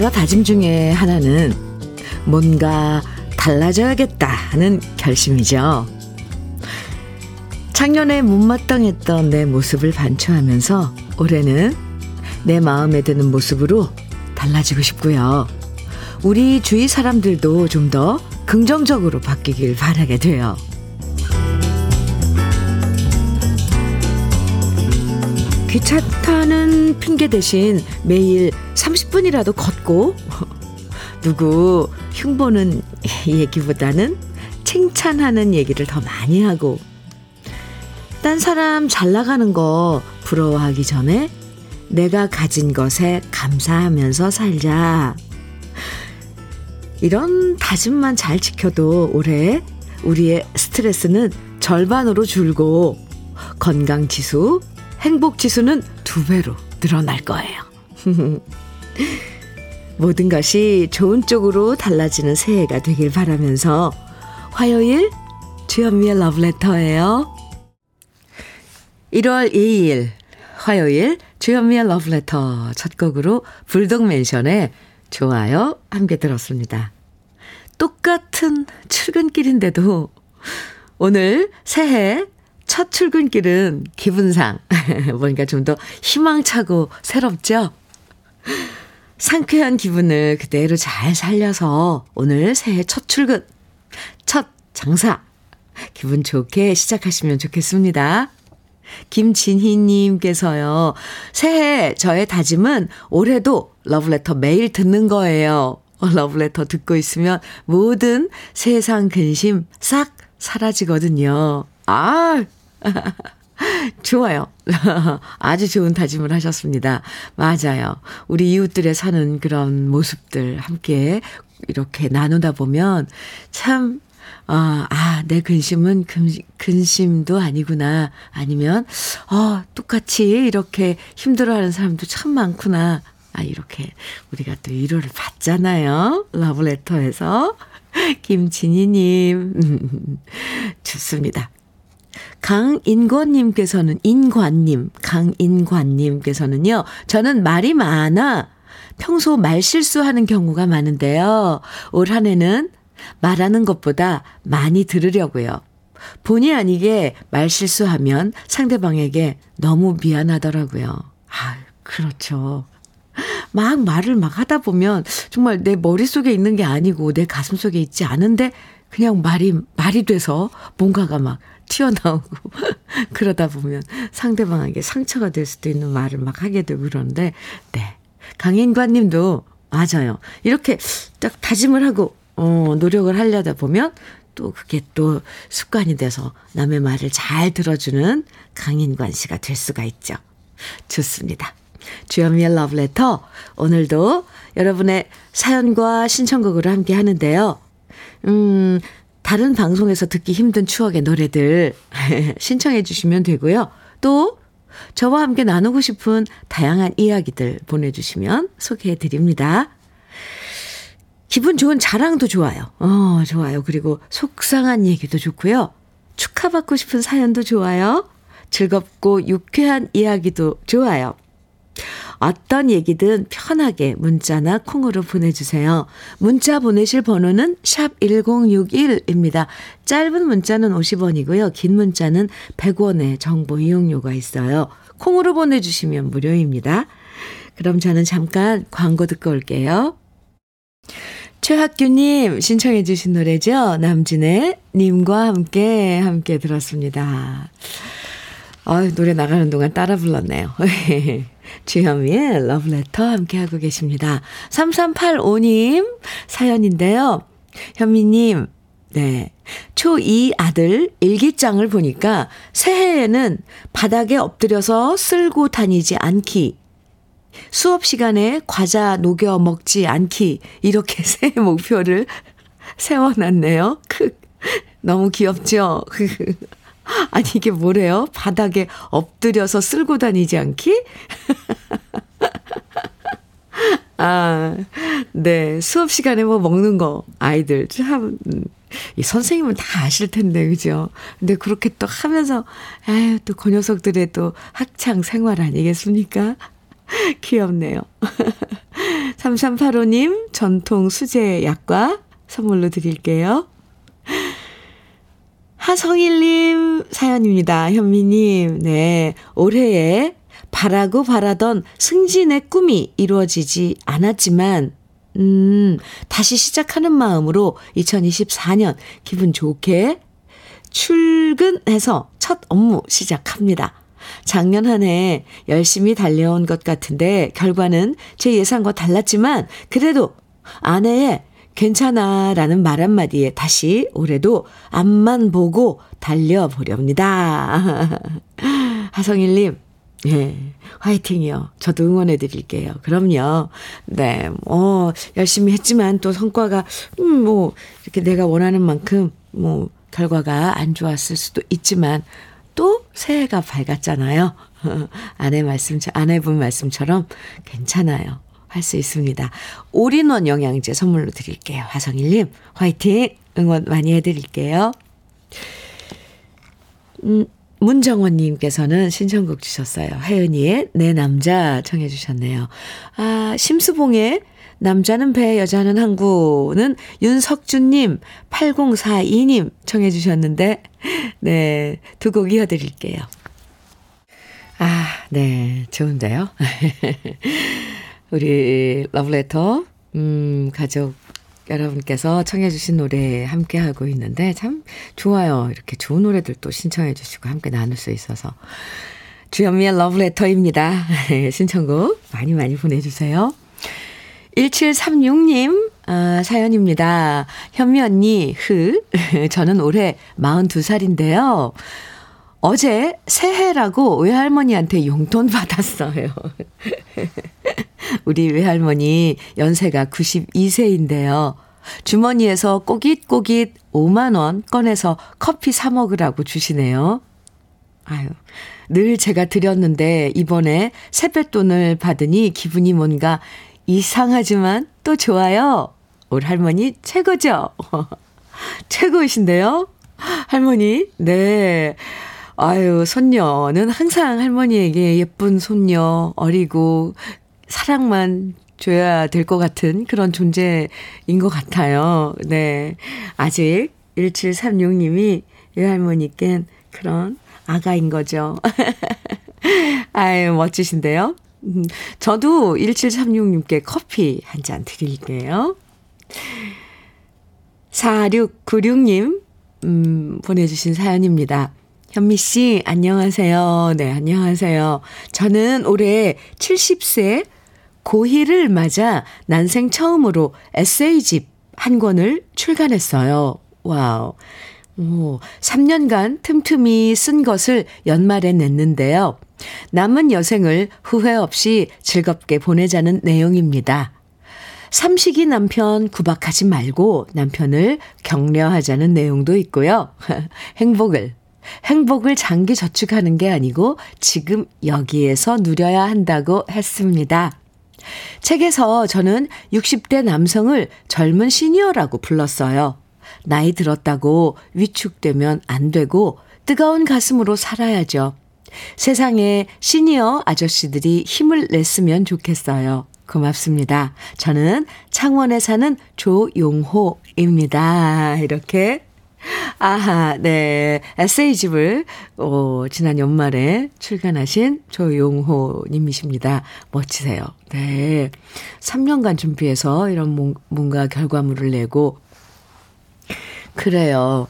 여러 다짐 중에 하나는 뭔가 달라져야겠다 하는 결심이죠. 작년에 못마땅했던 내 모습을 반추하면서 올해는 내 마음에 드는 모습으로 달라지고 싶고요. 우리 주위 사람들도 좀 더 긍정적으로 바뀌길 바라게 돼요. 귀찮다는 핑계 대신 매일 30분이라도 걷고 누구 흉보는 얘기보다는 칭찬하는 얘기를 더 많이 하고 딴 사람 잘 나가는 거 부러워하기 전에 내가 가진 것에 감사하면서 살자. 이런 다짐만 잘 지켜도 올해 우리의 스트레스는 절반으로 줄고 건강 지수, 행복 지수는 두 배로 늘어날 거예요. 모든 것이 좋은 쪽으로 달라지는 새해가 되길 바라면서 화요일 주현미의 러브레터예요. 1월 2일 화요일 주현미의 러브레터 첫 곡으로 불독맨션의 좋아요 함께 들었습니다. 똑같은 출근길인데도 오늘 새해 첫 출근길은 기분상 뭔가 좀 더 희망차고 새롭죠? 상쾌한 기분을 그대로 잘 살려서 오늘 새해 첫 출근, 첫 장사 기분 좋게 시작하시면 좋겠습니다. 김진희님께서요, 새해 저의 다짐은 올해도 러브레터 매일 듣는 거예요. 러브레터 듣고 있으면 모든 세상 근심 싹 사라지거든요. 아! 좋아요. 아주 좋은 다짐을 하셨습니다. 맞아요. 우리 이웃들의 사는 그런 모습들 함께 이렇게 나누다 보면 참 아, 아, 내 근심은 근, 근심도 아니구나. 아니면, 어, 똑같이 이렇게 힘들어하는 사람도 참 많구나. 아, 이렇게 우리가 또 위로를 받잖아요. 러브레터에서. 김진희님. 좋습니다. 강인권님께서는, 인관님, 강인관님께서는요, 저는 말이 많아 평소 말 실수하는 경우가 많은데요. 올 한 해는 말하는 것보다 많이 들으려고요. 본의 아니게 말 실수하면 상대방에게 너무 미안하더라고요. 아, 그렇죠. 막 말을 막 하다 보면 정말 내 머릿속에 있는 게 아니고 내 가슴 속에 있지 않은데 그냥 말이, 말이 돼서 뭔가가 막 튀어나오고 그러다 보면 상대방에게 상처가 될 수도 있는 말을 막 하게 되고 그러는데, 네. 강인관 님도 맞아요. 이렇게 딱 다짐을 하고 어, 노력을 하려다 보면 또 그게 또 습관이 돼서 남의 말을 잘 들어주는 강인관 씨가 될 수가 있죠. 좋습니다. 주현미의 러브레터. 오늘도 여러분의 사연과 신청곡으로 함께 하는데요. 음, 다른 방송에서 듣기 힘든 추억의 노래들 신청해 주시면 되고요. 또 저와 함께 나누고 싶은 다양한 이야기들 보내주시면 소개해 드립니다. 기분 좋은 자랑도 좋아요. 어, 좋아요. 그리고 속상한 얘기도 좋고요. 축하받고 싶은 사연도 좋아요. 즐겁고 유쾌한 이야기도 좋아요. 어떤 얘기든 편하게 문자나 콩으로 보내주세요. 문자 보내실 번호는 샵 1061입니다. 짧은 문자는 50원이고요. 긴 문자는 100원의 정보 이용료가 있어요. 콩으로 보내주시면 무료입니다. 그럼 저는 잠깐 광고 듣고 올게요. 최학규님 신청해 주신 노래죠. 남진의 님과 함께 함께 들었습니다. 아 노래 나가는 동안 따라 불렀네요. 주현미의 러브레터 함께 하고 계십니다. 3385님 사연인데요. 현미님, 네. 초2 아들 일기장을 보니까 새해에는 바닥에 엎드려서 쓸고 다니지 않기 수업 시간에 과자 녹여 먹지 않기 이렇게 새 목표를 세워놨네요. 너무 귀엽죠? 아니 이게 뭐래요? 바닥에 엎드려서 쓸고 다니지 않기? 아, 네. 수업 시간에 뭐 먹는 거, 아이들 참, 이 선생님은 다 아실 텐데, 그죠? 근데 그렇게 또 하면서, 아유, 또그 녀석들의 또 학창 생활 아니겠습니까? 귀엽네요. 3385님 전통 수제 약과 선물로 드릴게요. 하성일님 사연입니다. 현미님, 네. 올해에 바라고 바라던 승진의 꿈이 이루어지지 않았지만, 음, 다시 시작하는 마음으로 2024년 기분 좋게 출근해서 첫 업무 시작합니다. 작년 한 해 열심히 달려온 것 같은데 결과는 제 예상과 달랐지만 그래도 아내의 괜찮아 라는 말 한마디에 다시 올해도 앞만 보고 달려보렵니다. 하성일님, 예, 화이팅이요. 저도 응원해 드릴게요. 그럼요. 네, 뭐, 열심히 했지만 또 성과가, 음, 뭐, 이렇게 내가 원하는 만큼, 뭐, 결과가 안 좋았을 수도 있지만, 또 새해가 밝았잖아요. 아내 말씀, 아내분 말씀처럼 괜찮아요. 할 수 있습니다. 올인원 영양제 선물로 드릴게요. 화성일님, 화이팅! 응원 많이 해드릴게요. 음, 문정원님께서는 신청곡 주셨어요. 혜은이의 내 남자 청해 주셨네요. 아, 심수봉의 남자는 배, 여자는 항구는 윤석준님, 8042님 청해 주셨는데, 네, 두 곡 이어드릴게요. 아, 네, 좋은데요? 우리 러브레터, 음, 가족 여러분께서 청해 주신 노래 함께 하고 있는데 참 좋아요. 이렇게 좋은 노래들도 신청해 주시고 함께 나눌 수 있어서. 주현미의 러브레터입니다. 신청곡 많이 많이 보내주세요. 1736님, 아, 사연입니다. 현미 언니, 흐. 저는 올해 42살인데요. 어제 새해라고 외할머니한테 용돈 받았어요. 우리 외할머니 연세가 92세인데요. 주머니에서 꼬깃꼬깃 5만원 꺼내서 커피 사 먹으라고 주시네요. 아유, 늘 제가 드렸는데 이번에 세뱃돈을 받으니 기분이 뭔가 이상하지만 또 좋아요. 올 할머니 최고죠? 최고이신데요? 할머니, 네. 아유, 손녀는 항상 할머니에게 예쁜 손녀, 어리고, 사랑만 줘야 될 것 같은 그런 존재인 것 같아요. 네. 아직 1736님이 외할머니께 그런 아가인 거죠. 아유, 멋지신데요? 음, 저도 1736님께 커피 한 잔 드릴게요. 4696님, 음, 보내주신 사연입니다. 현미 씨, 안녕하세요. 네, 안녕하세요. 저는 올해 70세 고희를 맞아 난생 처음으로 에세이집 한 권을 출간했어요. Wow. 오, 3년간 틈틈이 쓴 것을 연말에 냈는데요. 남은 여생을 후회 없이 즐겁게 보내자는 내용입니다. 삼식이 남편 구박하지 말고 남편을 격려하자는 내용도 있고요. 행복을, 행복을 장기 저축하는 게 아니고 지금 여기에서 누려야 한다고 했습니다. 책에서 저는 60대 남성을 젊은 시니어라고 불렀어요. 나이 들었다고 위축되면 안 되고 뜨거운 가슴으로 살아야죠. 세상에 시니어 아저씨들이 힘을 냈으면 좋겠어요. 고맙습니다. 저는 창원에 사는 조용호입니다. 이렇게 아하, 네. 에세이집을, 어, 지난 연말에 출간하신 조용호 님이십니다. 멋지세요. 네. 3년간 준비해서 이런 뭔가 결과물을 내고, 그래요.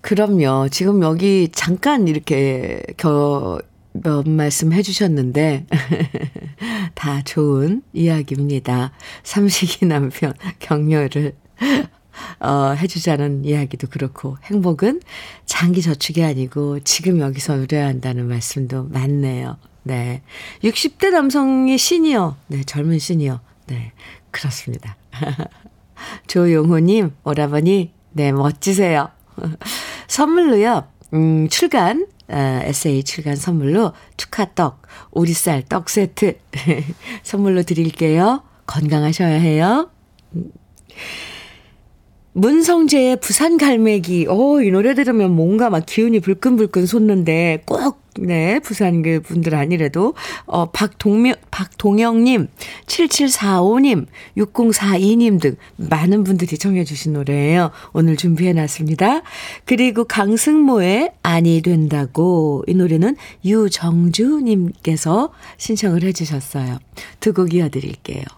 그럼요. 지금 여기 잠깐 이렇게 겨, 몇 말씀 해주셨는데, 다 좋은 이야기입니다. 삼식이 남편 격려를 어, 해주자는 이야기도 그렇고, 행복은 장기 저축이 아니고 지금 여기서 누려야 한다는 말씀도 많네요. 네. 60대 남성이 시니어, 네, 젊은 시니어. 네, 그렇습니다. 조용호님, 오라버니, 네, 멋지세요. 선물로요, 음, 출간, 어, 에세이 출간 선물로 축하떡, 오리쌀 떡 세트 선물로 드릴게요. 건강하셔야 해요. 문성재의 부산 갈매기. 어, 이 노래 들으면 뭔가 막 기운이 불끈불끈 솟는데 꼭, 네, 부산 그 분들 아니래도, 어, 박동명, 박동영님, 7745님, 6042님 등 많은 분들이 청해주신 노래예요. 오늘 준비해놨습니다. 그리고 강승모의 아니 된다고. 이 노래는 유정주님께서 신청을 해주셨어요. 두 곡 이어드릴게요.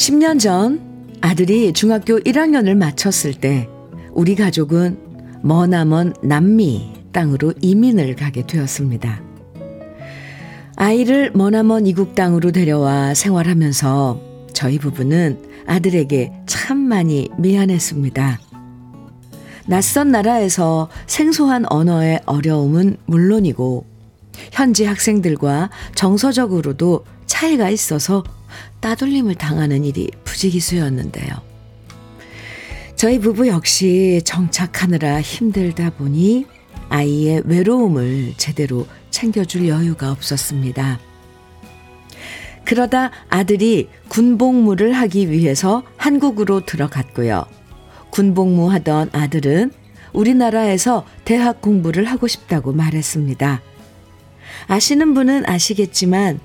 10년 전 아들이 중학교 1학년을 마쳤을 때 우리 가족은 머나먼 남미 땅으로 이민을 가게 되었습니다. 아이를 머나먼 이국 땅으로 데려와 생활하면서 저희 부부는 아들에게 참 많이 미안했습니다. 낯선 나라에서 생소한 언어의 어려움은 물론이고 현지 학생들과 정서적으로도 차이가 있어서 따돌림을 당하는 일이 부지기수였는데요. 저희 부부 역시 정착하느라 힘들다 보니 아이의 외로움을 제대로 챙겨줄 여유가 없었습니다. 그러다 아들이 군복무를 하기 위해서 한국으로 들어갔고요. 군복무 하던 아들은 우리나라에서 대학 공부를 하고 싶다고 말했습니다. 아시는 분은 아시겠지만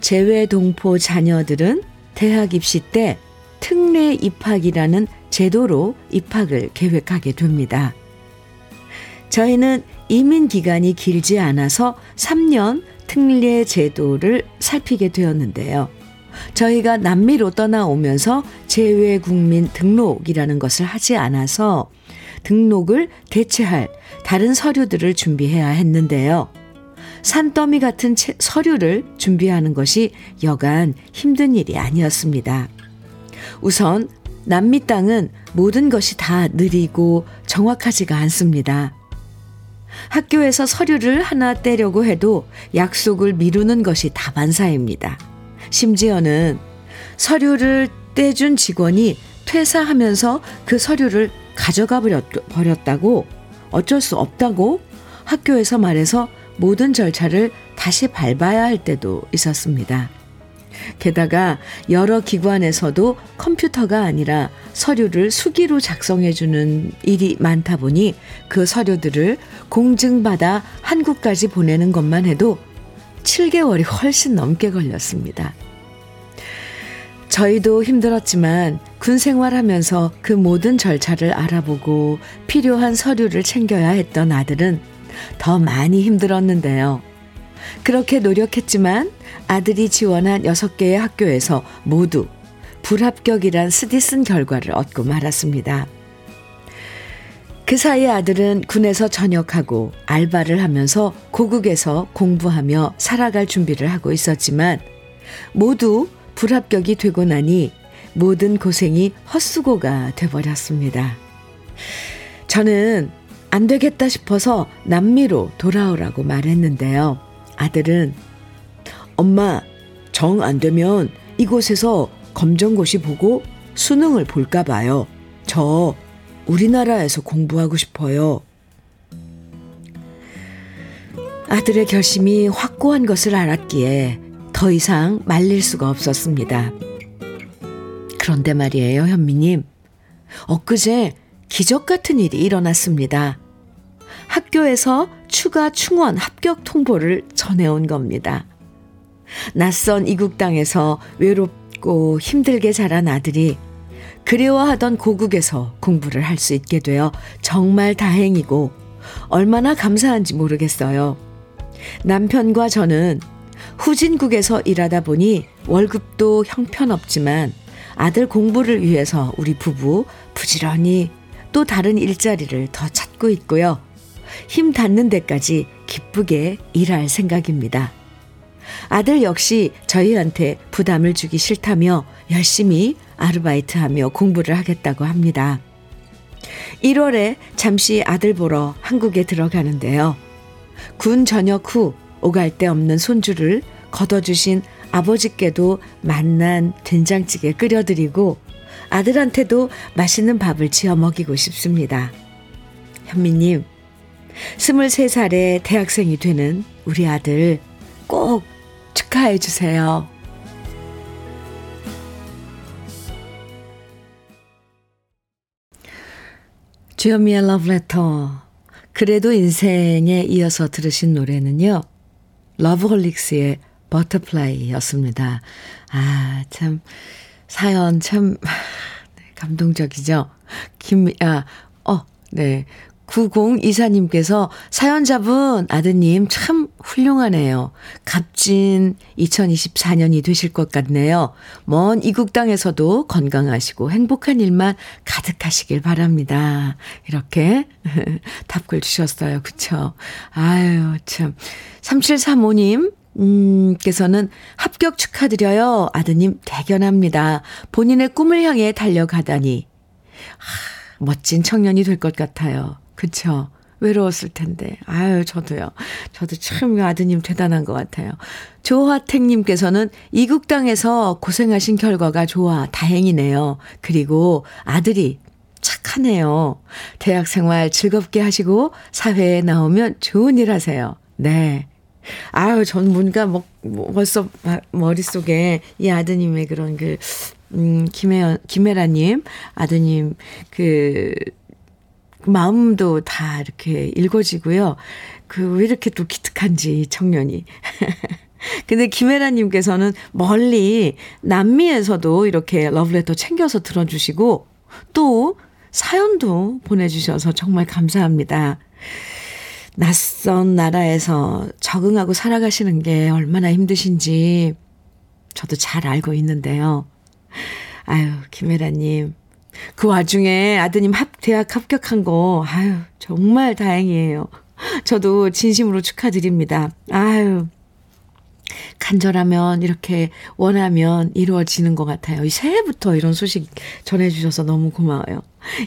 재외 동포 자녀들은 대학 입시 때 특례 입학이라는 제도로 입학을 계획하게 됩니다. 저희는 이민 기간이 길지 않아서 3년 특례 제도를 살피게 되었는데요. 저희가 남미로 떠나오면서 재외국민 등록이라는 것을 하지 않아서 등록을 대체할 다른 서류들을 준비해야 했는데요. 산더미 같은 서류를 준비하는 것이 여간 힘든 일이 아니었습니다. 우선 남미 땅은 모든 것이 다 느리고 정확하지가 않습니다. 학교에서 서류를 하나 떼려고 해도 약속을 미루는 것이 다반사입니다. 심지어는 서류를 떼준 직원이 퇴사하면서 그 서류를 가져가 버렸다고 어쩔 수 없다고 학교에서 말해서 모든 절차를 다시 밟아야 할 때도 있었습니다. 게다가 여러 기관에서도 컴퓨터가 아니라 서류를 수기로 작성해주는 일이 많다 보니 그 서류들을 공증받아 한국까지 보내는 것만 해도 7개월이 훨씬 넘게 걸렸습니다. 저희도 힘들었지만 군 생활하면서 그 모든 절차를 알아보고 필요한 서류를 챙겨야 했던 아들은 더 많이 힘들었는데요. 그렇게 노력했지만 아들이 지원한 6개의 학교에서 모두 불합격이란 스디슨 결과를 얻고 말았습니다. 그 사이 아들은 군에서 전역하고 알바를 하면서 고국에서 공부하며 살아갈 준비를 하고 있었지만 모두 불합격이 되고 나니 모든 고생이 헛수고가 돼버렸습니다. 저는 안 되겠다 싶어서 남미로 돌아오라고 말했는데요. 아들은 엄마, 정 안 되면 이곳에서 검정고시 보고 수능을 볼까 봐요. 저 우리나라에서 공부하고 싶어요. 아들의 결심이 확고한 것을 알았기에 더 이상 말릴 수가 없었습니다. 그런데 말이에요, 현미님. 엊그제 기적 같은 일이 일어났습니다. 학교에서 추가 충원 합격 통보를 전해온 겁니다. 낯선 이국 땅에서 외롭고 힘들게 자란 아들이 그리워하던 고국에서 공부를 할 수 있게 되어 정말 다행이고 얼마나 감사한지 모르겠어요. 남편과 저는 후진국에서 일하다 보니 월급도 형편없지만 아들 공부를 위해서 우리 부부 부지런히 또 다른 일자리를 더 찾고 있고요. 힘 닿는 데까지 기쁘게 일할 생각입니다. 아들 역시 저희한테 부담을 주기 싫다며 열심히 아르바이트하며 공부를 하겠다고 합니다. 1월에 잠시 아들 보러 한국에 들어가는데요. 군 전역 후 오갈 데 없는 손주를 걷어주신 아버지께도 만난 된장찌개 끓여드리고 아들한테도 맛있는 밥을 지어 먹이고 싶습니다. 현미님, 23살에 대학생이 되는 우리 아들 꼭 축하해 주세요. 주현미의 러브레터. 그래도 인생에 이어서 들으신 노래는요. 러브홀릭스의 Butterfly였습니다. 아, 참, 사연 참, 네, 감동적이죠? 김, 아, 어, 네. 9024님께서 사연자분 아드님 참 훌륭하네요. 값진 2024년이 되실 것 같네요. 먼 이국 땅에서도 건강하시고 행복한 일만 가득하시길 바랍니다. 이렇게 답글 주셨어요. 그쵸? 아유, 참. 3735님, 음, 께서는 합격 축하드려요. 아드님 대견합니다. 본인의 꿈을 향해 달려가다니. 하, 멋진 청년이 될 것 같아요. 그쵸? 외로웠을 텐데. 아유, 저도요. 저도 참 아드님 대단한 것 같아요. 조화택님께서는 이국 땅에서 고생하신 결과가 좋아. 다행이네요. 그리고 아들이 착하네요. 대학 생활 즐겁게 하시고 사회에 나오면 좋은 일 하세요. 네. 아유, 전 뭔가 뭐, 뭐 벌써 머릿속에 이 아드님의 그런 그, 음, 김혜, 김혜라님, 아드님, 그, 마음도 다 이렇게 읽어지고요. 그 왜 이렇게 또 기특한지 청년이. 근데 김혜라님께서는 멀리 남미에서도 이렇게 러브레터 챙겨서 들어주시고 또 사연도 보내주셔서 정말 감사합니다. 낯선 나라에서 적응하고 살아가시는 게 얼마나 힘드신지 저도 잘 알고 있는데요. 아유, 김혜라님, 그 와중에 아드님 합, 대학 합격한 거, 아유, 정말 다행이에요. 저도 진심으로 축하드립니다. 아유, 간절하면 이렇게 원하면 이루어지는 것 같아요. 이 새해부터 이런 소식 전해주셔서 너무 고마워요.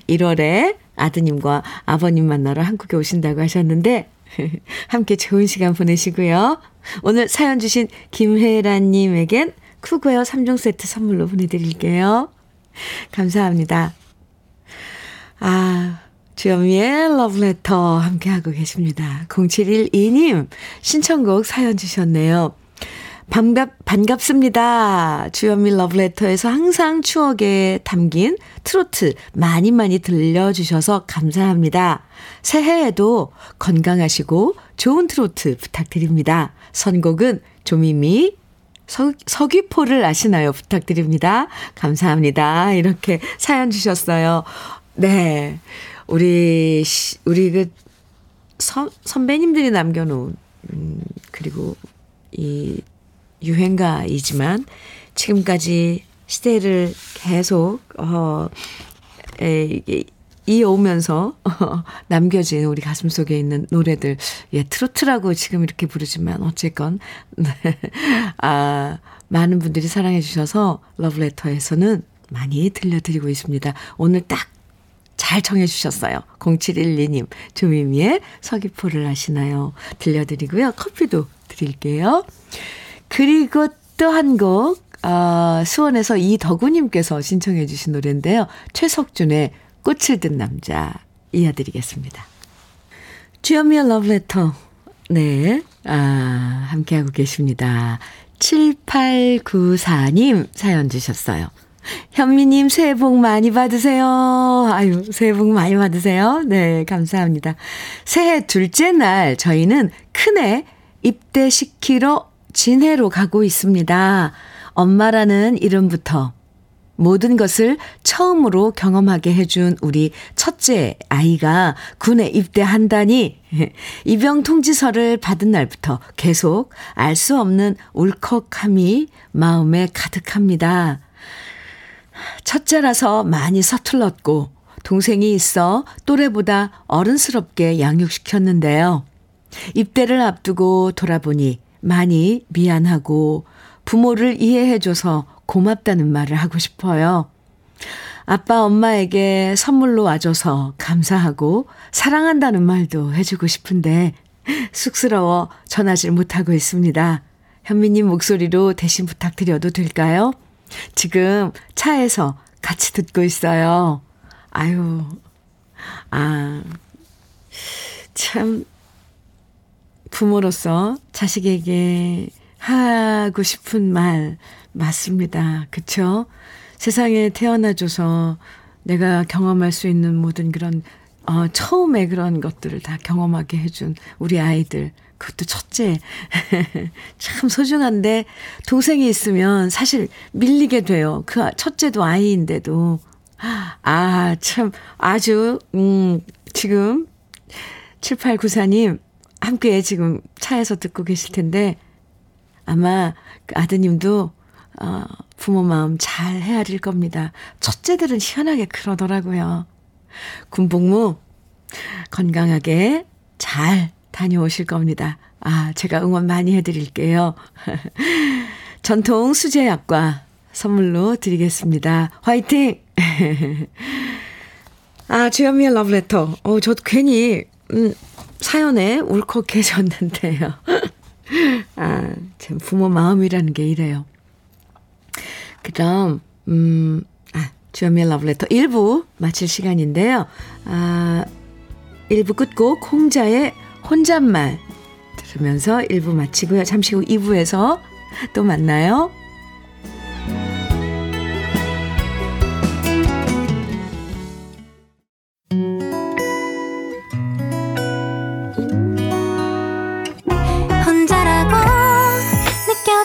1월에 아드님과 아버님 만나러 한국에 오신다고 하셨는데, 함께 좋은 시간 보내시고요. 오늘 사연 주신 김혜란님에겐 쿠고요 3종 세트 선물로 보내드릴게요. 감사합니다. 아, 주현미의 러브레터 함께하고 계십니다. 0712님, 신청곡 사연 주셨네요. 반갑, 반갑습니다. 주현미 러브레터에서 항상 추억에 담긴 트로트 많이 많이 들려주셔서 감사합니다. 새해에도 건강하시고 좋은 트로트 부탁드립니다. 선곡은 조미미, 서, 서귀포를 아시나요? 부탁드립니다. 감사합니다. 이렇게 사연 주셨어요. 네. 우리, 우리 그, 선, 선배님들이 남겨놓은, 음, 그리고 이 유행가이지만 지금까지 시대를 계속, 어, 에, 이어오면서 어, 남겨진 우리 가슴 속에 있는 노래들. 예, 트로트라고 지금 이렇게 부르지만 어쨌건 네. 아, 많은 분들이 사랑해 주셔서 러브레터에서는 많이 들려드리고 있습니다. 오늘 딱 잘 청해 주셨어요. 0712님, 조미미의 서귀포를 하시나요? 들려드리고요. 커피도 드릴게요. 그리고 또 한 곡, 어, 수원에서 이덕우님께서 신청해 주신 노래인데요. 최석준의 꽃을 든 남자 이어드리겠습니다. 주현미의 러브레터. 네. 아, 함께하고 계십니다. 7894님 사연 주셨어요. 현미님 새해 복 많이 받으세요. 아유, 새해 복 많이 받으세요. 네, 감사합니다. 새해 둘째 날 저희는 큰애 입대시키러 진해로 가고 있습니다. 엄마라는 이름부터 모든 것을 처음으로 경험하게 해준 우리 첫째 아이가 군에 입대한다니 입영 통지서를 받은 날부터 계속 알 수 없는 울컥함이 마음에 가득합니다. 첫째라서 많이 서툴렀고 동생이 있어 또래보다 어른스럽게 양육시켰는데요. 입대를 앞두고 돌아보니 많이 미안하고 부모를 이해해줘서 고맙다는 말을 하고 싶어요. 아빠, 엄마에게 선물로 와줘서 감사하고 사랑한다는 말도 해주고 싶은데 쑥스러워 전하지 못하고 있습니다. 현미님 목소리로 대신 부탁드려도 될까요? 지금 차에서 같이 듣고 있어요. 아유, 아, 참, 부모로서 자식에게 하고 싶은 말 맞습니다. 그쵸? 세상에 태어나줘서 내가 경험할 수 있는 모든 그런, 어, 처음에 그런 것들을 다 경험하게 해준 우리 아이들. 그것도 첫째. 참 소중한데, 동생이 있으면 사실 밀리게 돼요. 그 첫째도 아이인데도. 아, 참, 아주, 음, 지금, 7894님, 함께 지금 차에서 듣고 계실 텐데, 아마 그 아드님도, 어, 부모 마음 잘 헤아릴 겁니다. 첫째들은 희한하게 그러더라고요. 군복무 건강하게 잘 다녀오실 겁니다. 아, 제가 응원 많이 해드릴게요. 전통 수제약과 선물로 드리겠습니다. 화이팅! 아, 주현미의 러브레터. 어, 저도 괜히, 음, 사연에 울컥해졌는데요. 아, 참, 부모 마음이라는 게 이래요. 그럼, 음, 아, 주현미의 러브레터 1부 마칠 시간인데요. 아, 1부 끝곡 홍자의 혼잣말 들으면서 1부 마치고요. 잠시 후 2부에서 또 만나요.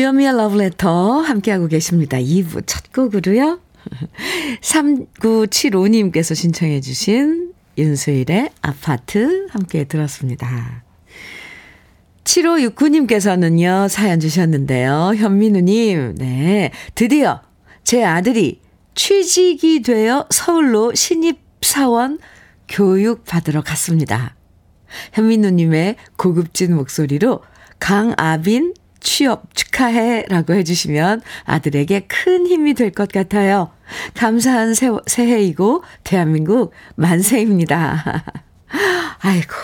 주현미의 러브레터 함께하고 계십니다. 2부 첫 곡으로요. 3975님께서 신청해 주신 윤수일의 아파트 함께 들었습니다. 7569님께서는요, 사연 주셨는데요. 현민우님, 네. 드디어 제 아들이 취직이 되어 서울로 신입사원 교육 받으러 갔습니다. 현민우님의 고급진 목소리로 강아빈 취업 축하해 라고 해주시면 아들에게 큰 힘이 될 것 같아요. 감사한 새, 새해이고 대한민국 만세입니다. 아이고.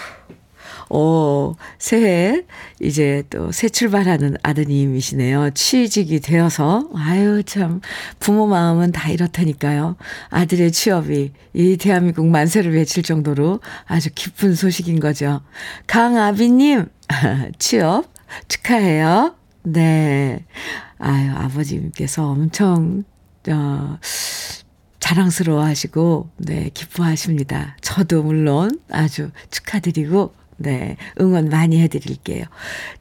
오, 새해 이제 또 새 출발하는 아드님이시네요. 취직이 되어서 아유 참 부모 마음은 다 이렇다니까요. 아들의 취업이 이 대한민국 만세를 외칠 정도로 아주 기쁜 소식인 거죠. 강아비님 취업 축하해요. 네. 아유 아버님께서 엄청 어 자랑스러워 하시고, 네, 기뻐하십니다. 저도 물론 아주 축하드리고, 네, 응원 많이 해드릴게요.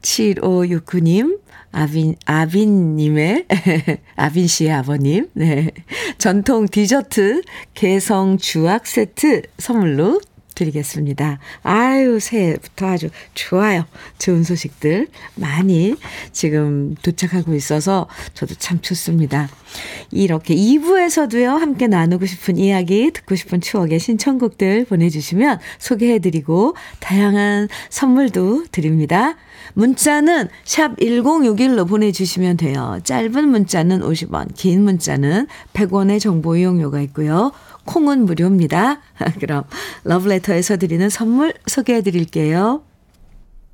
7569님, 아빈, 아빈님의, 아빈 씨의 아버님, 네. 전통 디저트 개성 주악 세트 선물로 드리겠습니다. 아유, 새해부터 아주 좋아요. 좋은 소식들 많이 지금 도착하고 있어서 저도 참 좋습니다. 이렇게 2부에서도요, 함께 나누고 싶은 이야기, 듣고 싶은 추억의 신청곡들 보내주시면 소개해드리고, 다양한 선물도 드립니다. 문자는 샵 1061로 보내주시면 돼요. 짧은 문자는 50원, 긴 문자는 100원의 정보 이용료가 있고요. 콩은 무료입니다. 그럼 러브레터에서 드리는 선물 소개해 드릴게요.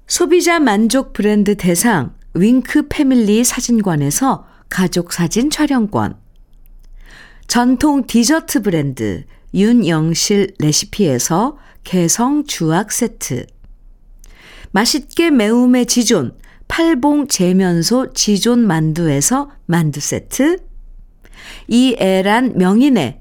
소비자 만족 브랜드 대상 윙크 패밀리 사진관에서 가족 사진 촬영권. 전통 디저트 브랜드 윤영실 레시피에서 개성 주악 세트. 맛있게 매움의 지존 팔봉 재면소 지존 만두에서 만두 세트, 이애란 명인의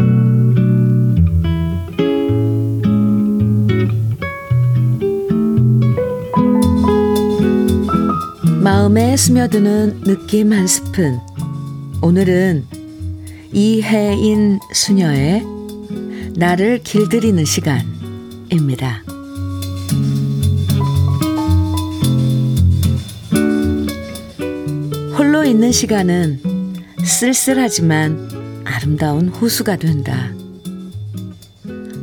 마음에 스며드는 느낌 한 스푼. 오늘은 이혜인 수녀의 나를 길들이는 시간입니다. 홀로 있는 시간은 쓸쓸하지만 아름다운 호수가 된다.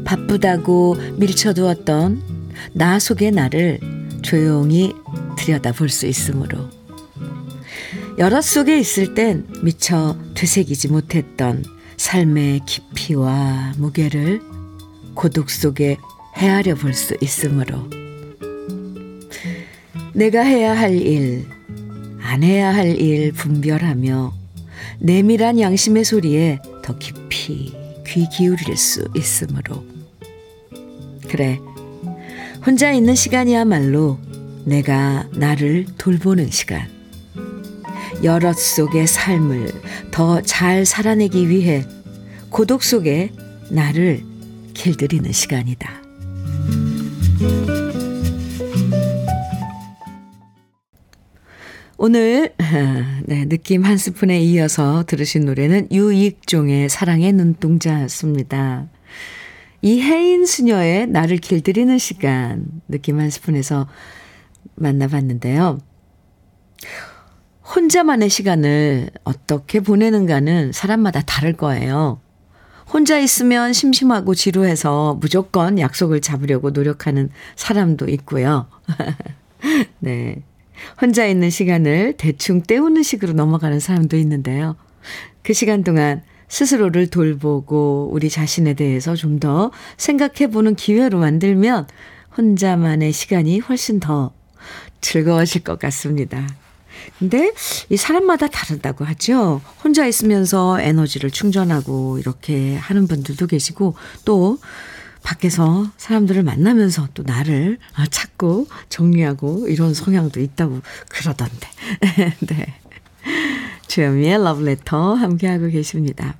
바쁘다고 밀쳐두었던 나 속의 나를 조용히 들여다 볼 수 있으므로. 여럿 속에 있을 땐 미처 되새기지 못했던 삶의 깊이와 무게를 고독 속에 헤아려 볼 수 있으므로. 내가 해야 할 일, 안 해야 할 일 분별하며 내밀한 양심의 소리에 더 깊이 귀 기울일 수 있으므로. 그래 혼자 있는 시간이야말로 내가 나를 돌보는 시간 여럿 속의 삶을 더 잘 살아내기 위해 고독 속에 나를 길들이는 시간이다. 오늘 네, 느낌 한 스푼에 이어서 들으신 노래는 유익종의 사랑의 눈동자였습니다. 이혜인 수녀의 나를 길들이는 시간 느낌 한 스푼에서 만나봤는데요. 혼자만의 시간을 어떻게 보내는가는 사람마다 다를 거예요. 혼자 있으면 심심하고 지루해서 무조건 약속을 잡으려고 노력하는 사람도 있고요. 네. 혼자 있는 시간을 대충 때우는 식으로 넘어가는 사람도 있는데요. 그 시간 동안 스스로를 돌보고 우리 자신에 대해서 좀 더 생각해 보는 기회로 만들면 혼자만의 시간이 훨씬 더 즐거워질 것 같습니다. 근데 이 사람마다 다르다고 하죠. 혼자 있으면서 에너지를 충전하고 이렇게 하는 분들도 계시고 또 밖에서 사람들을 만나면서 또 나를 찾고 정리하고 이런 성향도 있다고 그러던데. 네. 주현미의 러브레터 함께하고 계십니다.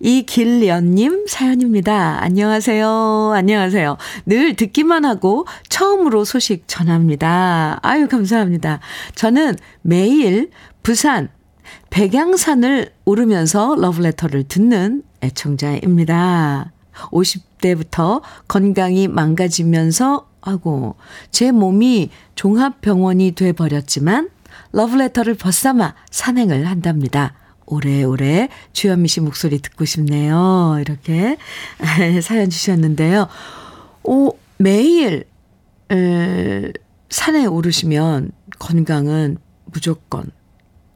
이길연님 사연입니다. 안녕하세요. 안녕하세요. 늘 듣기만 하고 처음으로 소식 전합니다. 아유, 감사합니다. 저는 매일 부산 백양산을 오르면서 러브레터를 듣는 애청자입니다. 50대부터 건강이 망가지면서 하고 제 몸이 종합병원이 돼 버렸지만 러브레터를 벗삼아 산행을 한답니다. 오래오래 주현미 씨 목소리 듣고 싶네요. 이렇게 사연 주셨는데요. 오, 매일, 에, 산에 오르시면 건강은 무조건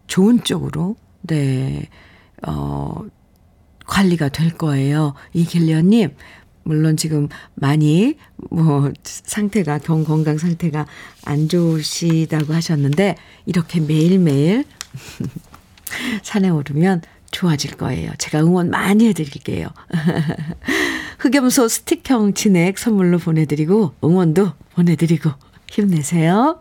좋은 쪽으로, 네, 어, 관리가 될 거예요. 이길련 님, 물론 지금 많이 뭐 상태가 경 건강 상태가 안 좋으시다고 하셨는데 이렇게 매일매일 산에 오르면 좋아질 거예요. 제가 응원 많이 해드릴게요. 흑염소 스틱형 진액 선물로 보내드리고 응원도 보내드리고 힘내세요.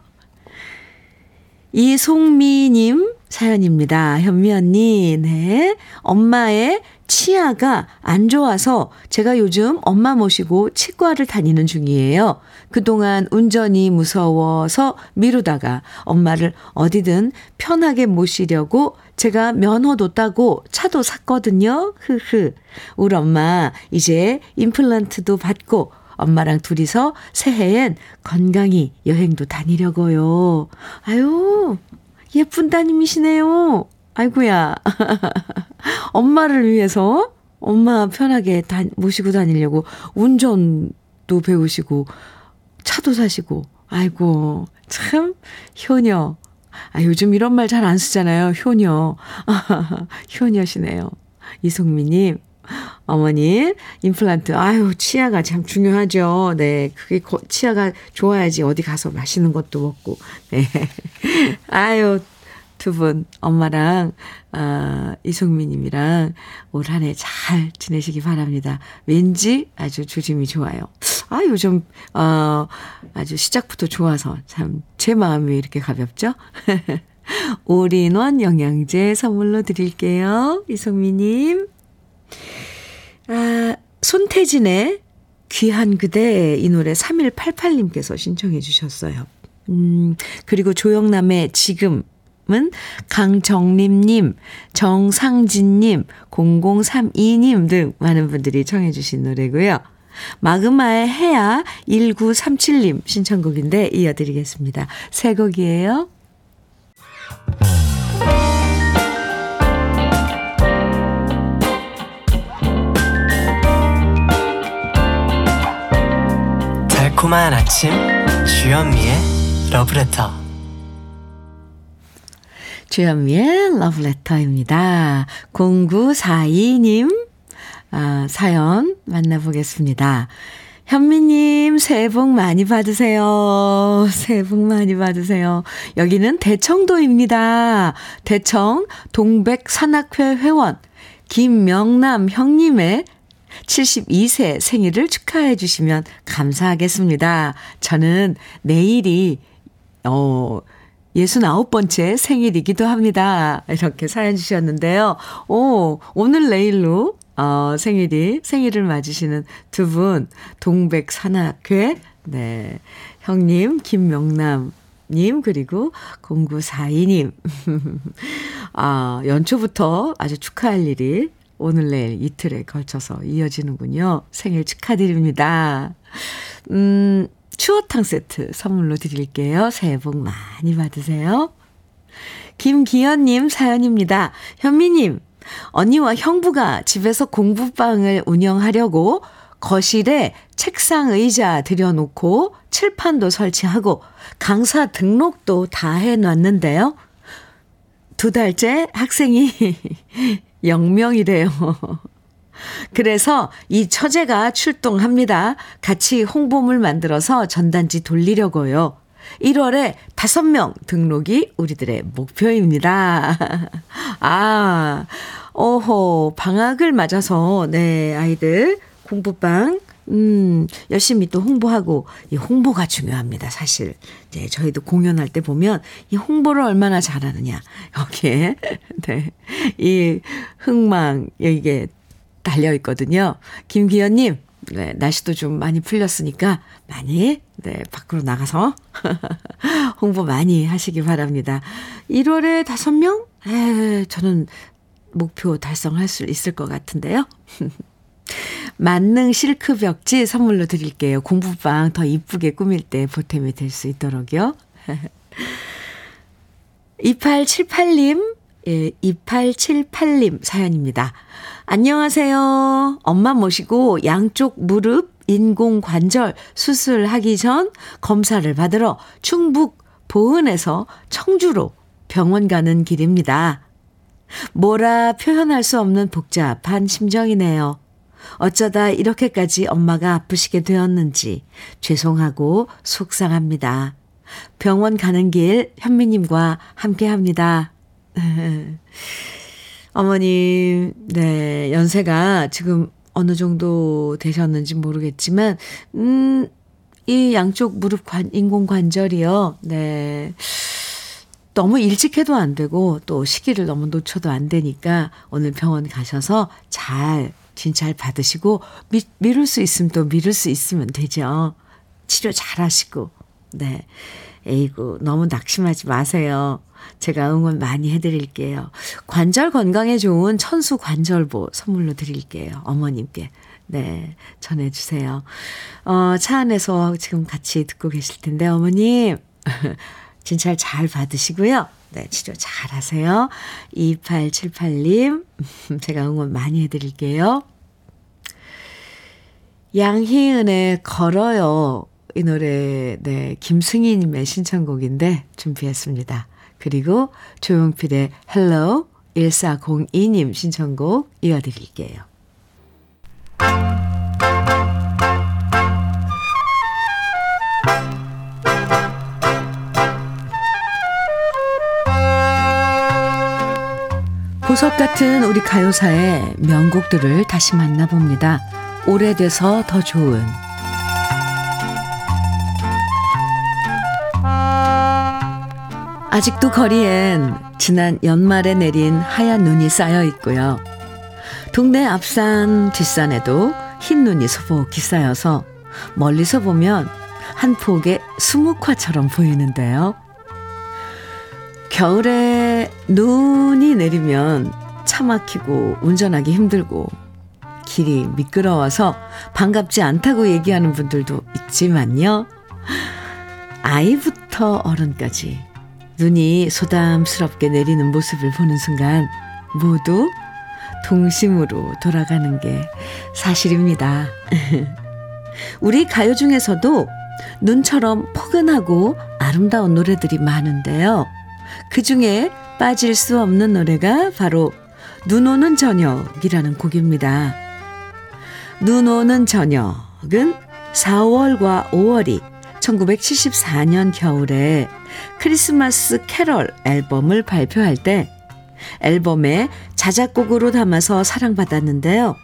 이송미님 사연입니다. 현미 언니, 네. 엄마의 치아가 안 좋아서 제가 요즘 엄마 모시고 치과를 다니는 중이에요. 그동안 운전이 무서워서 미루다가 엄마를 어디든 편하게 모시려고 제가 면허도 따고 차도 샀거든요. 흐흐. 우리 엄마 이제 임플란트도 받고 엄마랑 둘이서 새해엔 건강히 여행도 다니려고요. 아유, 예쁜 따님이시네요. 아이고야. 엄마를 위해서 엄마 편하게 다, 모시고 다니려고 운전도 배우시고 차도 사시고 아이고 참 효녀. 아 요즘 이런 말 잘 안 쓰잖아요. 효녀. 효녀시네요. 이송미님 어머니, 임플란트. 아유, 치아가 참 중요하죠. 네. 그게 치아가 좋아야지 어디 가서 맛있는 것도 먹고. 네. 아유, 두 분, 엄마랑, 아, 이송미님이랑 올 한 해 잘 지내시기 바랍니다. 왠지 아주 조짐이 좋아요. 아, 요즘, 어, 아주 시작부터 좋아서 참 제 마음이 이렇게 가볍죠? 올인원 영양제 선물로 드릴게요. 이송미님. 아, 손태진의 귀한 그대 이 노래 3188님께서 신청해 주셨어요. 음, 그리고 조영남의 지금 은 강정림님, 정상진님, 0032님 등 많은 분들이 청해 주신 노래고요. 마그마의 해야 1937님 신청곡인데 이어드리겠습니다. 새 곡이에요. 달콤한 아침 주현미의 러브레터 주현미의 러브레터입니다. 0942님 아, 사연 만나보겠습니다. 현미님, 새해 복 많이 받으세요. 새해 복 많이 받으세요. 여기는 대청도입니다. 대청 동백산악회 회원 김명남 형님의 72세 생일을 축하해 주시면 감사하겠습니다. 저는 내일이, 어, 69번째 생일이기도 합니다. 이렇게 사연 주셨는데요. 오, 오늘 내일로, 어, 생일이, 생일을 맞으시는 두 분, 동백 산악회, 네, 형님, 김명남, 님, 그리고 0942님. 아, 연초부터 아주 축하할 일이 오늘 내일 이틀에 걸쳐서 이어지는군요. 생일 축하드립니다. 음, 추어탕 세트 선물로 드릴게요. 새해 복 많이 받으세요. 김기현님 사연입니다. 현미님, 언니와 형부가 집에서 공부방을 운영하려고 거실에 책상 의자 들여놓고 칠판도 설치하고 강사 등록도 다 해놨는데요. 두 달째 학생이 0명이래요. 그래서 이 처제가 출동합니다. 같이 홍보물 만들어서 전단지 돌리려고요. 1월에 5명 등록이 우리들의 목표입니다. 아, 오호, 방학을 맞아서, 네, 아이들 공부방, 음, 열심히 또 홍보하고, 이 홍보가 중요합니다, 사실. 네, 저희도 공연할 때 보면 이 홍보를 얼마나 잘하느냐, 여기에, 네, 이 흥망, 여기에 달려 있거든요. 김기현님, 네, 날씨도 좀 많이 풀렸으니까 많이, 네, 밖으로 나가서 홍보 많이 하시기 바랍니다. 1월에 5명? 에, 저는 목표 달성할 수 있을 것 같은데요. 만능 실크 벽지 선물로 드릴게요. 공부방 더 이쁘게 꾸밀 때 보탬이 될 수 있도록요. 2878님, 예, 2878님 사연입니다. 안녕하세요. 엄마 모시고 양쪽 무릎 인공관절 수술하기 전 검사를 받으러 충북 보은에서 청주로 병원 가는 길입니다. 뭐라 표현할 수 없는 복잡한 심정이네요. 어쩌다 이렇게까지 엄마가 아프시게 되었는지 죄송하고 속상합니다. 병원 가는 길 현미님과 함께 합니다. 어머님, 네, 연세가 지금 어느 정도 되셨는지 모르겠지만, 음, 이 양쪽 무릎 관, 인공관절이요. 네. 너무 일찍 해도 안 되고 또 시기를 너무 놓쳐도 안 되니까 오늘 병원 가셔서 잘 진찰 받으시고 미, 미룰 수 있으면 또 미룰 수 있으면 되죠. 치료 잘 하시고. 네. 에이구, 너무 낙심하지 마세요. 제가 응원 많이 해드릴게요. 관절 건강에 좋은 천수 관절보 선물로 드릴게요. 어머님께. 네, 전해주세요. 어, 차 안에서 지금 같이 듣고 계실 텐데, 어머님, 진찰 잘 받으시고요. 네, 치료 잘 하세요. 2878님, 제가 응원 많이 해드릴게요. 양희은의 걸어요. 이 노래, 네, 김승희님의 신청곡인데 준비했습니다. 그리고 조용필의 Hello 1402님 신청곡 이어드릴게요. 보석 같은 우리 가요사의 명곡들을 다시 만나봅니다. 오래돼서 더 좋은 아직도 거리엔 지난 연말에 내린 하얀 눈이 쌓여 있고요. 동네 앞산 뒷산에도 흰 눈이 소복히 쌓여서 멀리서 보면 한 폭의 수묵화처럼 보이는데요. 겨울에 눈이 내리면 차 막히고 운전하기 힘들고 길이 미끄러워서 반갑지 않다고 얘기하는 분들도 있지만요. 아이부터 어른까지 눈이 소담스럽게 내리는 모습을 보는 순간 모두 동심으로 돌아가는 게 사실입니다. 우리 가요 중에서도 눈처럼 포근하고 아름다운 노래들이 많은데요. 그 중에 빠질 수 없는 노래가 바로 눈 오는 저녁이라는 곡입니다. 눈 오는 저녁은 4월과 5월이 1974년 겨울에 크리스마스 캐럴 앨범을 발표할 때 앨범에 자작곡으로 담아서 사랑받았는데요.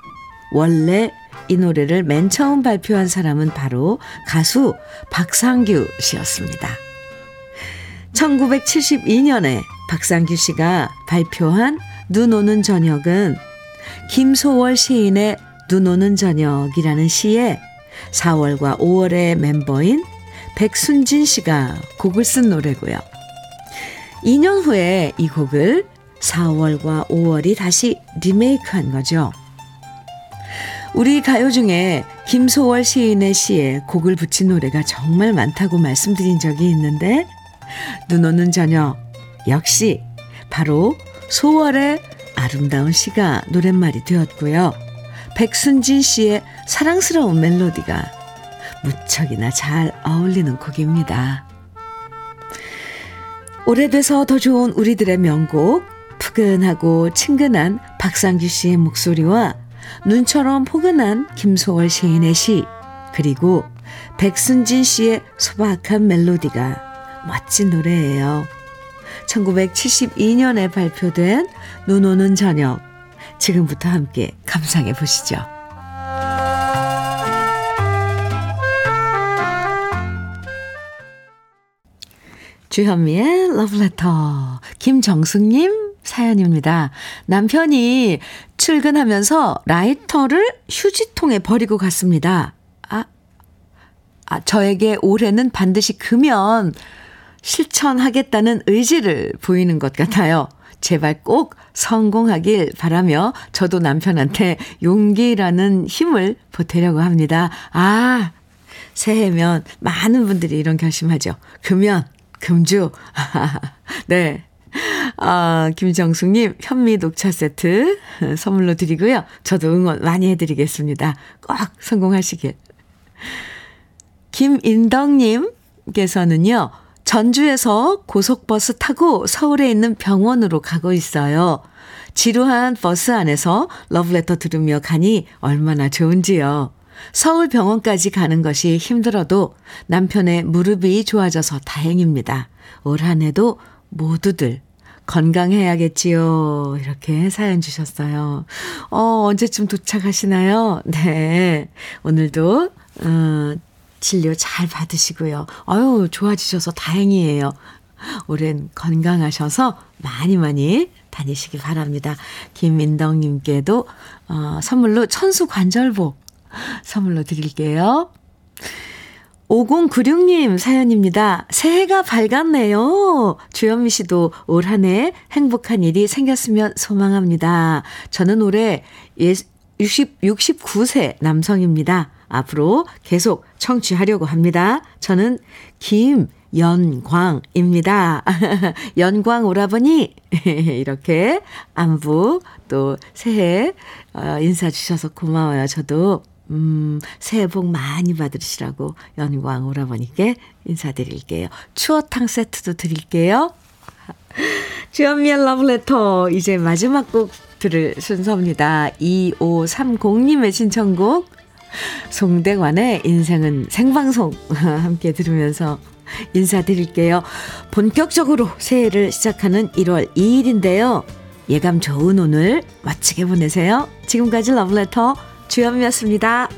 원래 이 노래를 맨 처음 발표한 사람은 바로 가수 박상규 씨였습니다. 1972년에 박상규 씨가 발표한 눈 오는 저녁은 김소월 시인의 눈 오는 저녁이라는 시에 4월과 5월의 멤버인 백순진 씨가 곡을 쓴 노래고요. 2년 후에 이 곡을 4월과 5월이 다시 리메이크한 거죠. 우리 가요 중에 김소월 시인의 시에 곡을 붙인 노래가 정말 많다고 말씀드린 적이 있는데 눈 오는 저녁 역시 바로 소월의 아름다운 시가 노랫말이 되었고요. 백순진 씨의 사랑스러운 멜로디가 무척이나 잘 어울리는 곡입니다. 오래돼서 더 좋은 우리들의 명곡, 푸근하고 친근한 박상규 씨의 목소리와 눈처럼 포근한 김소월 시인의 시, 그리고 백순진 씨의 소박한 멜로디가 멋진 노래예요. 1972년에 발표된 눈 오는 저녁, 지금부터 함께 감상해 보시죠. 주현미의 러브레터. 김정숙님 사연입니다. 남편이 출근하면서 라이터를 휴지통에 버리고 갔습니다. 아, 아, 저에게 올해는 반드시 금연 실천하겠다는 의지를 보이는 것 같아요. 제발 꼭 성공하길 바라며 저도 남편한테 용기라는 힘을 보태려고 합니다. 아, 새해면 많은 분들이 이런 결심하죠. 금연 금주. 네. 아, 김정숙님, 현미 녹차 세트 선물로 드리고요. 저도 응원 많이 해드리겠습니다. 꼭 성공하시길. 김인덕님께서는요, 전주에서 고속버스 타고 서울에 있는 병원으로 가고 있어요. 지루한 버스 안에서 러브레터 들으며 가니 얼마나 좋은지요. 서울 병원까지 가는 것이 힘들어도 남편의 무릎이 좋아져서 다행입니다. 올 한 해도 모두들 건강해야겠지요. 이렇게 사연 주셨어요. 어, 언제쯤 도착하시나요? 네. 오늘도, 어, 진료 잘 받으시고요. 아유, 좋아지셔서 다행이에요. 올해는 건강하셔서 많이 많이 다니시기 바랍니다. 김민덕님께도, 어, 선물로 천수 관절복 선물로 드릴게요. 5096님 사연입니다. 새해가 밝았네요. 주현미 씨도 올 한 해 행복한 일이 생겼으면 소망합니다. 저는 올해 60, 69세 남성입니다. 앞으로 계속 청취하려고 합니다. 저는 김연광입니다. 연광 오라버니 이렇게 안부 또 새해 어, 인사 주셔서 고마워요. 저도 음, 새해 복 많이 받으시라고 연광 오라버니께 인사드릴게요. 추어탕 세트도 드릴게요. 주현미의 러브레터 이제 마지막 곡 들을 순서입니다. 2530님의 신청곡 송대관의 인생은 생방송 함께 들으면서 인사드릴게요. 본격적으로 새해를 시작하는 1월 2일인데요. 예감 좋은 오늘 멋지게 보내세요. 지금까지 러브레터 주현미였습니다.